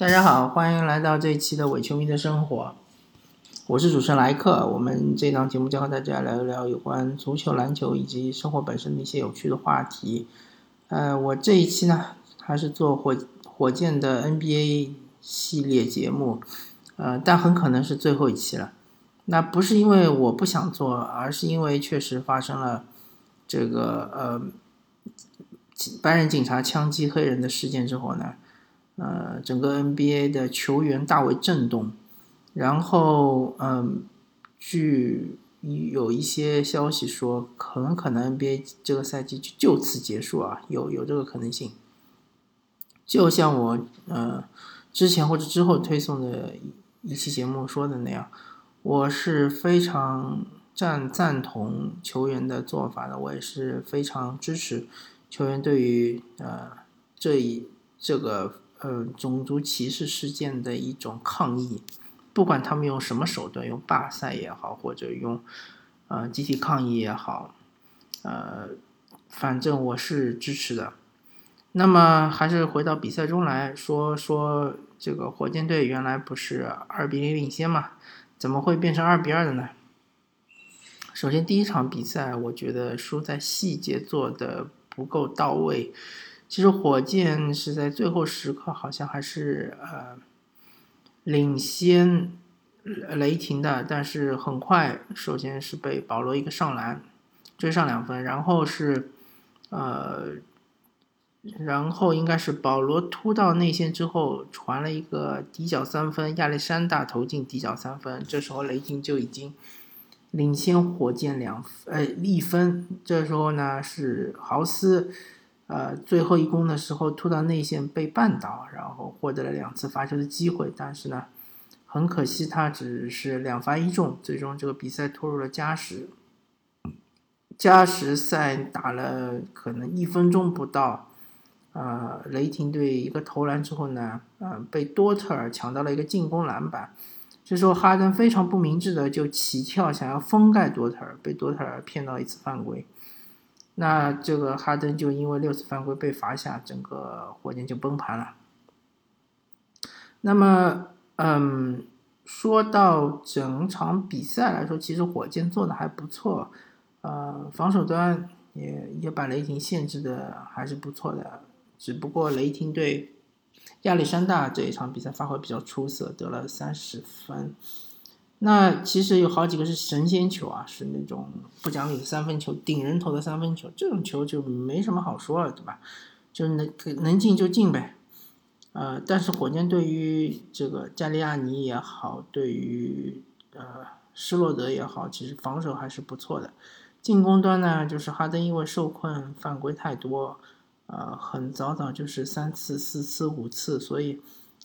大家好，欢迎来到这一期的伪球迷的生活，我是主持人莱克。我们这档节目将和大家聊一聊有关足球、篮球以及生活本身的一些有趣的话题。呃，我这一期呢，还是做火火箭的 NBA 系列节目，呃，但很可能是最后一期了。那不是因为我不想做，而是因为确实发生了这个呃白人警察枪击黑人的事件之后呢。呃，整个 NBA 的球员大为震动，然后，嗯，据有一些消息说，很可能 NBA 这个赛季就就此结束啊，有有这个可能性。就像我呃之前或者之后推送的一期节目说的那样，我是非常赞赞同球员的做法的，我也是非常支持球员对于呃这一这个。呃，种族歧视事件的一种抗议，不管他们用什么手段，用罢赛也好，或者用呃集体抗议也好，呃，反正我是支持的。那么还是回到比赛中来说说，这个火箭队原来不是二比零领先嘛？怎么会变成二比二的呢？首先第一场比赛，我觉得输在细节做的不够到位。其实火箭是在最后时刻，好像还是呃领先雷霆的，但是很快，首先是被保罗一个上篮追上两分，然后是呃，然后应该是保罗突到内线之后传了一个底角三分，亚历山大投进底角三分，这时候雷霆就已经领先火箭两呃一分，这时候呢是豪斯。呃，最后一攻的时候突到内线被绊倒，然后获得了两次罚球的机会，但是呢，很可惜他只是两罚一中，最终这个比赛拖入了加时。加时赛打了可能一分钟不到，呃，雷霆队一个投篮之后呢，呃，被多特尔抢到了一个进攻篮板，这时候哈登非常不明智的就起跳想要封盖多特尔，被多特尔骗到一次犯规。那这个哈登就因为六次犯规被罚下，整个火箭就崩盘了。那么，嗯，说到整场比赛来说，其实火箭做的还不错，呃，防守端也也把雷霆限制的还是不错的。只不过雷霆队亚历山大这一场比赛发挥比较出色，得了三十分。那其实有好几个是神仙球啊，是那种不讲理的三分球，顶人头的三分球，这种球就没什么好说了，对吧？就能能进就进呗。呃，但是火箭对于这个加利亚尼也好，对于呃施洛德也好，其实防守还是不错的。进攻端呢，就是哈登因为受困犯规太多，呃，很早早就是三次、四次、五次，所以。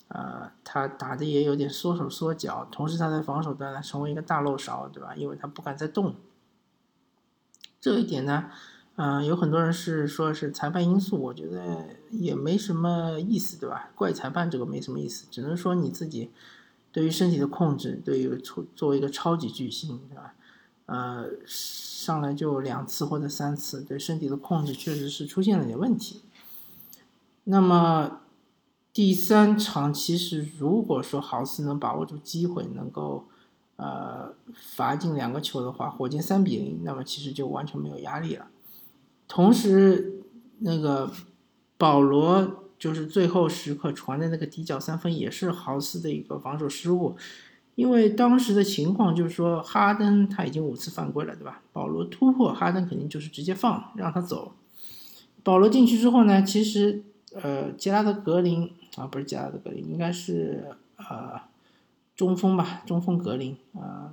呃，他打的也有点缩手缩脚，同时他在防守端呢成为一个大漏勺，对吧？因为他不敢再动。这一点呢，嗯，有很多人是说是裁判因素，我觉得也没什么意思，对吧？怪裁判这个没什么意思，只能说你自己对于身体的控制，对于作作为一个超级巨星，对吧？呃，上来就两次或者三次，对身体的控制确实是出现了点问题。那么。第三场，其实如果说豪斯能把握住机会，能够呃罚进两个球的话，火箭三比零，那么其实就完全没有压力了。同时，那个保罗就是最后时刻传的那个底角三分，也是豪斯的一个防守失误。因为当时的情况就是说，哈登他已经五次犯规了，对吧？保罗突破哈登，肯定就是直接放让他走。保罗进去之后呢，其实呃杰拉德格林。啊，不是加拉德格林，应该是呃中锋吧，中锋格林啊，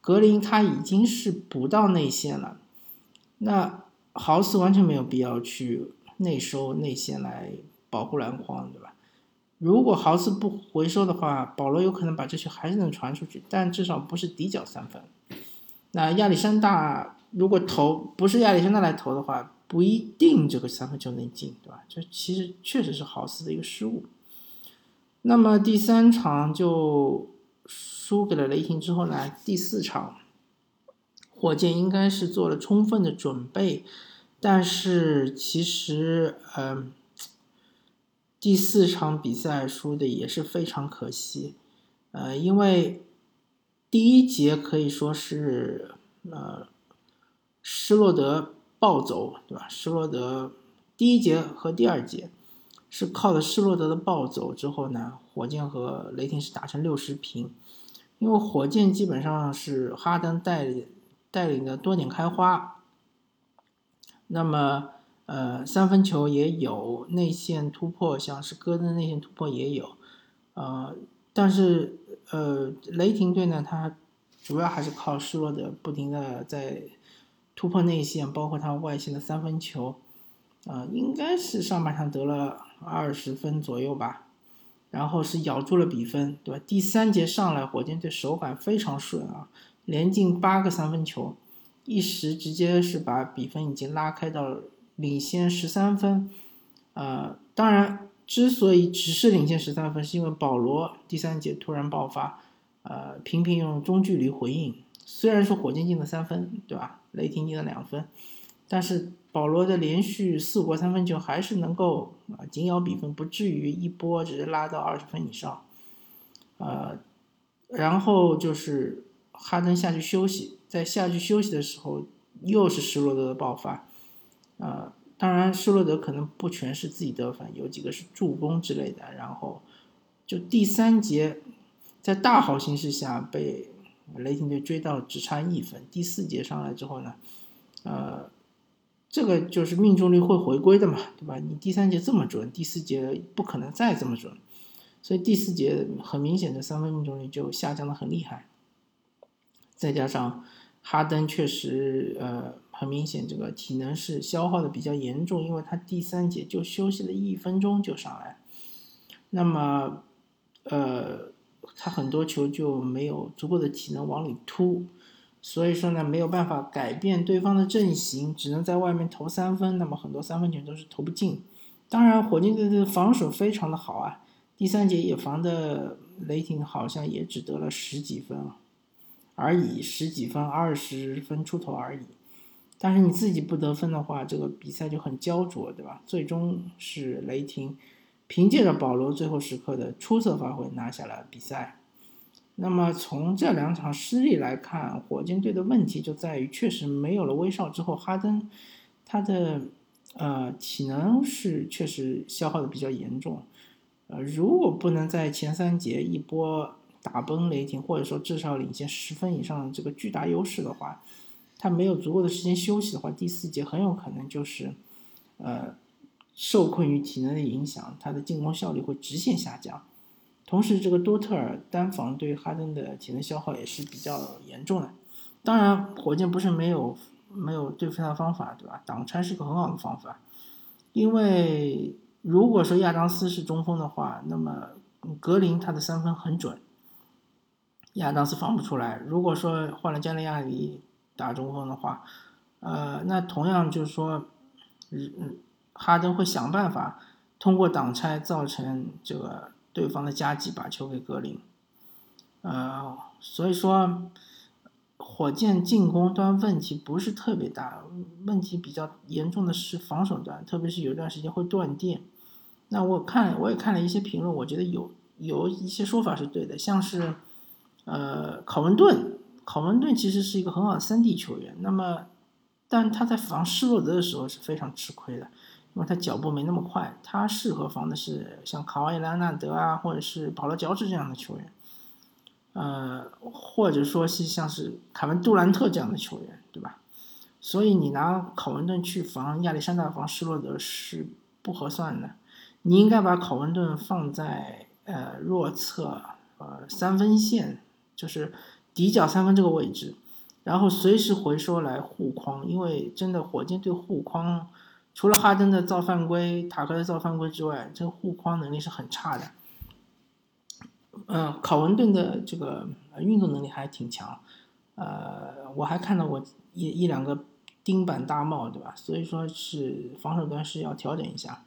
格林他已经是不到内线了，那豪斯完全没有必要去内收内线来保护篮筐，对吧？如果豪斯不回收的话，保罗有可能把这球还是能传出去，但至少不是底角三分。那亚历山大如果投不是亚历山大来投的话。不一定这个三分球能进，对吧？这其实确实是豪斯的一个失误。那么第三场就输给了雷霆之后呢，第四场火箭应该是做了充分的准备，但是其实，嗯，第四场比赛输的也是非常可惜，呃，因为第一节可以说是呃施洛德暴走，对吧？施罗德第一节和第二节是靠的施罗德的暴走之后呢，火箭和雷霆是打成六十平，因为火箭基本上是哈登带领带领的多点开花，那么。呃，三分球也有内线突破，像是戈登内线突破也有，呃，但是呃，雷霆队呢，他主要还是靠施罗德不停的在突破内线，包括他外线的三分球，啊，应该是上半场得了二十分左右吧，然后是咬住了比分，对吧？第三节上来，火箭队手感非常顺啊，连进八个三分球，一时直接是把比分已经拉开到。领先十三分，呃，当然，之所以只是领先十三分，是因为保罗第三节突然爆发，呃，频频用中距离回应。虽然说火箭进了三分，对吧？雷霆进了两分，但是保罗的连续四国三分球还是能够啊紧咬比分，不至于一波直接拉到二十分以上。呃，然后就是哈登下去休息，在下去休息的时候，又是施罗德的爆发。呃，当然，施罗德可能不全是自己得分，有几个是助攻之类的。然后，就第三节，在大好形势下被雷霆队追到只差一分。第四节上来之后呢，呃，这个就是命中率会回归的嘛，对吧？你第三节这么准，第四节不可能再这么准，所以第四节很明显的三分命中率就下降的很厉害。再加上哈登确实，呃。很明显，这个体能是消耗的比较严重，因为他第三节就休息了一分钟就上来，那么，呃，他很多球就没有足够的体能往里突，所以说呢，没有办法改变对方的阵型，只能在外面投三分，那么很多三分球都是投不进。当然，火箭队的防守非常的好啊，第三节也防的雷霆好像也只得了十几分而已，十几分，二十分出头而已。但是你自己不得分的话，这个比赛就很焦灼，对吧？最终是雷霆凭借着保罗最后时刻的出色发挥拿下了比赛。那么从这两场失利来看，火箭队的问题就在于确实没有了威少之后，哈登他的呃体能是确实消耗的比较严重。呃，如果不能在前三节一波打崩雷霆，或者说至少领先十分以上的这个巨大优势的话，他没有足够的时间休息的话，第四节很有可能就是，呃，受困于体能的影响，他的进攻效率会直线下降。同时，这个多特尔单防对哈登的体能消耗也是比较严重的。当然，火箭不是没有没有对付他的方法，对吧？挡拆是个很好的方法，因为如果说亚当斯是中锋的话，那么格林他的三分很准，亚当斯防不出来。如果说换了加利亚里。打中锋的话，呃，那同样就是说，嗯嗯，哈登会想办法通过挡拆造成这个对方的夹击，把球给格林。呃，所以说，火箭进攻端问题不是特别大，问题比较严重的是防守端，特别是有一段时间会断电。那我看我也看了一些评论，我觉得有有一些说法是对的，像是呃考文顿。考文顿其实是一个很好的三 D 球员，那么，但他在防施洛德的时候是非常吃亏的，因为他脚步没那么快，他适合防的是像卡瓦伊·兰纳德啊，或者是保罗·乔治这样的球员，呃，或者说是像是凯文·杜兰特这样的球员，对吧？所以你拿考文顿去防亚历山大、防施洛德是不合算的，你应该把考文顿放在呃弱侧，呃三分线，就是。底角三分这个位置，然后随时回收来护框，因为真的火箭队护框，除了哈登的造犯规、塔克的造犯规之外，这个护框能力是很差的。嗯，考文顿的这个运动能力还挺强，呃，我还看到过一一两个钉板大帽，对吧？所以说是防守端是要调整一下，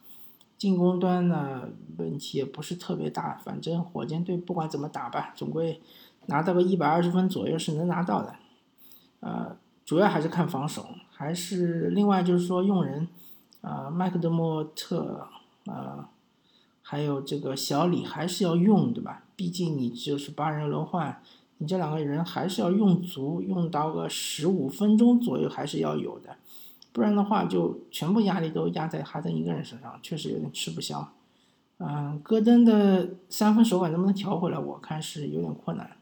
进攻端呢问题也不是特别大，反正火箭队不管怎么打吧，总归。拿到个一百二十分左右是能拿到的，呃，主要还是看防守，还是另外就是说用人，呃，麦克德莫特，呃，还有这个小李还是要用，对吧？毕竟你就是八人轮换，你这两个人还是要用足，用到个十五分钟左右还是要有的，不然的话就全部压力都压在哈登一个人身上，确实有点吃不消。嗯，戈登的三分手感能不能调回来，我看是有点困难。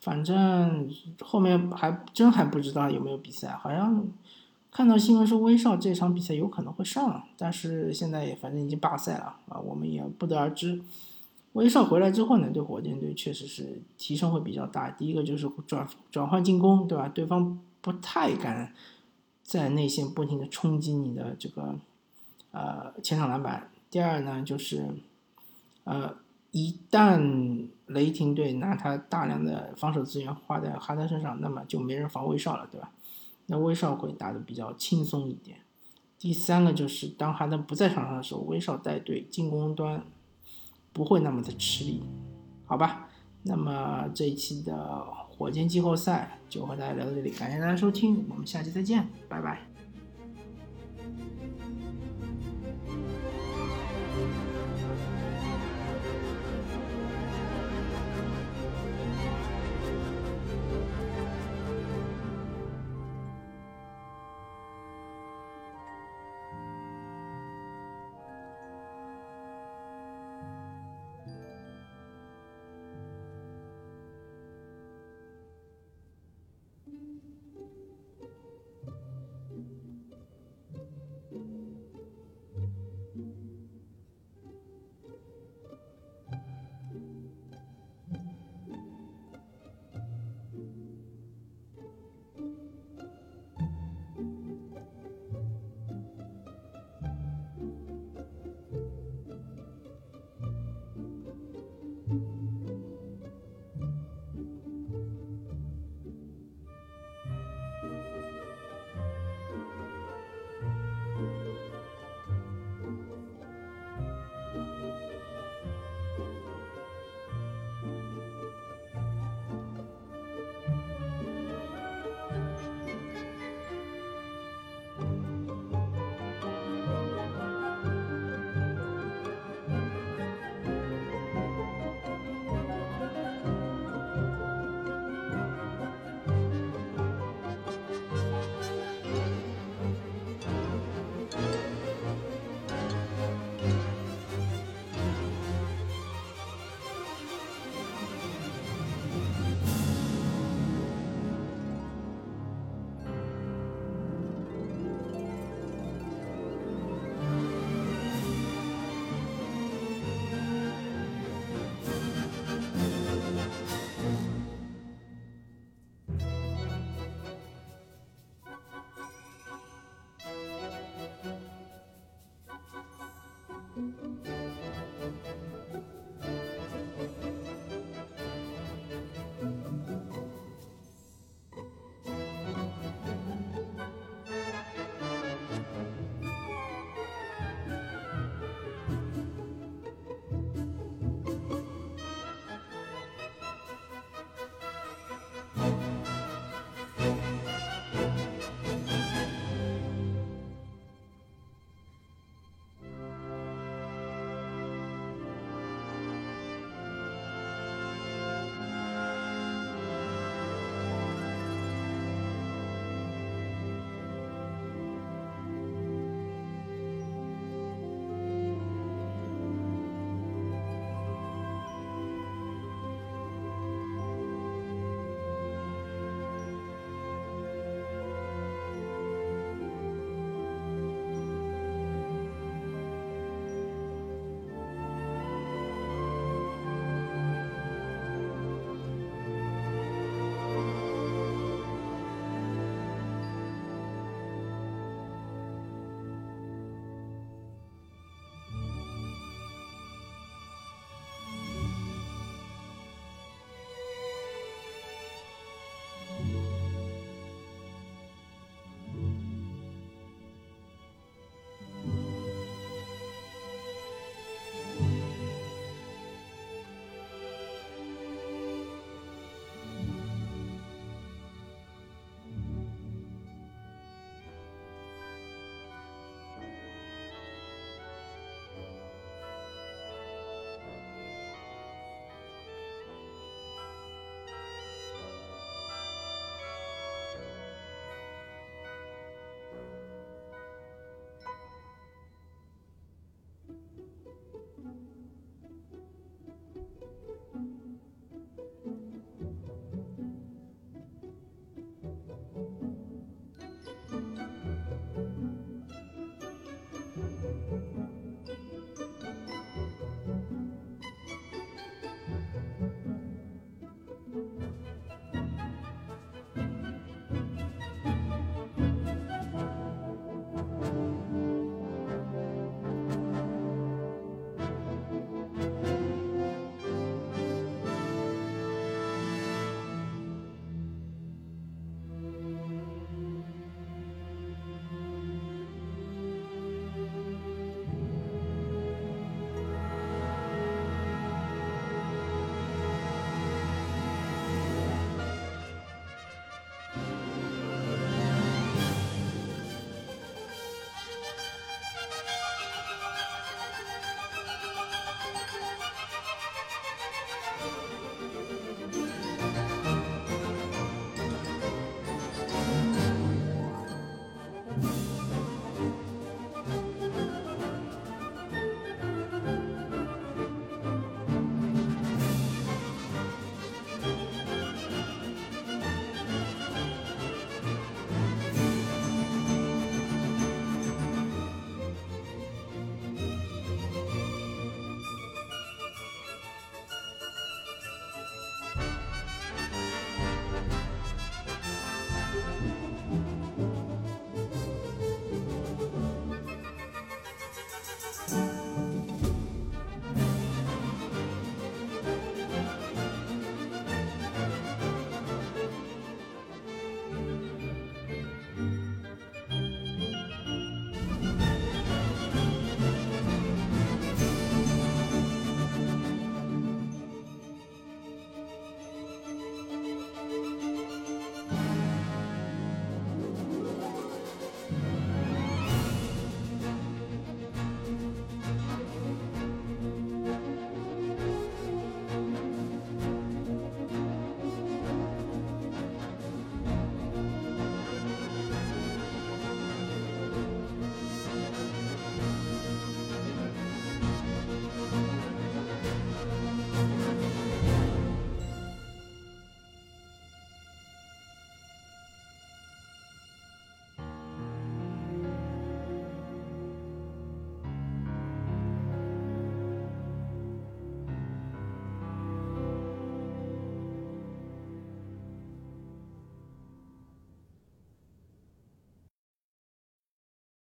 反正后面还真还不知道有没有比赛，好像看到新闻说威少这场比赛有可能会上，但是现在也反正已经罢赛了啊，我们也不得而知。威少回来之后呢，对火箭队确实是提升会比较大。第一个就是转转换进攻，对吧？对方不太敢在内线不停的冲击你的这个呃前场篮板。第二呢，就是呃一旦雷霆队拿他大量的防守资源花在哈登身上，那么就没人防威少了，对吧？那威少会打得比较轻松一点。第三个就是当哈登不在场上的时候，威少带队进攻端不会那么的吃力，好吧？那么这一期的火箭季后赛就和大家聊到这里，感谢大家收听，我们下期再见，拜拜。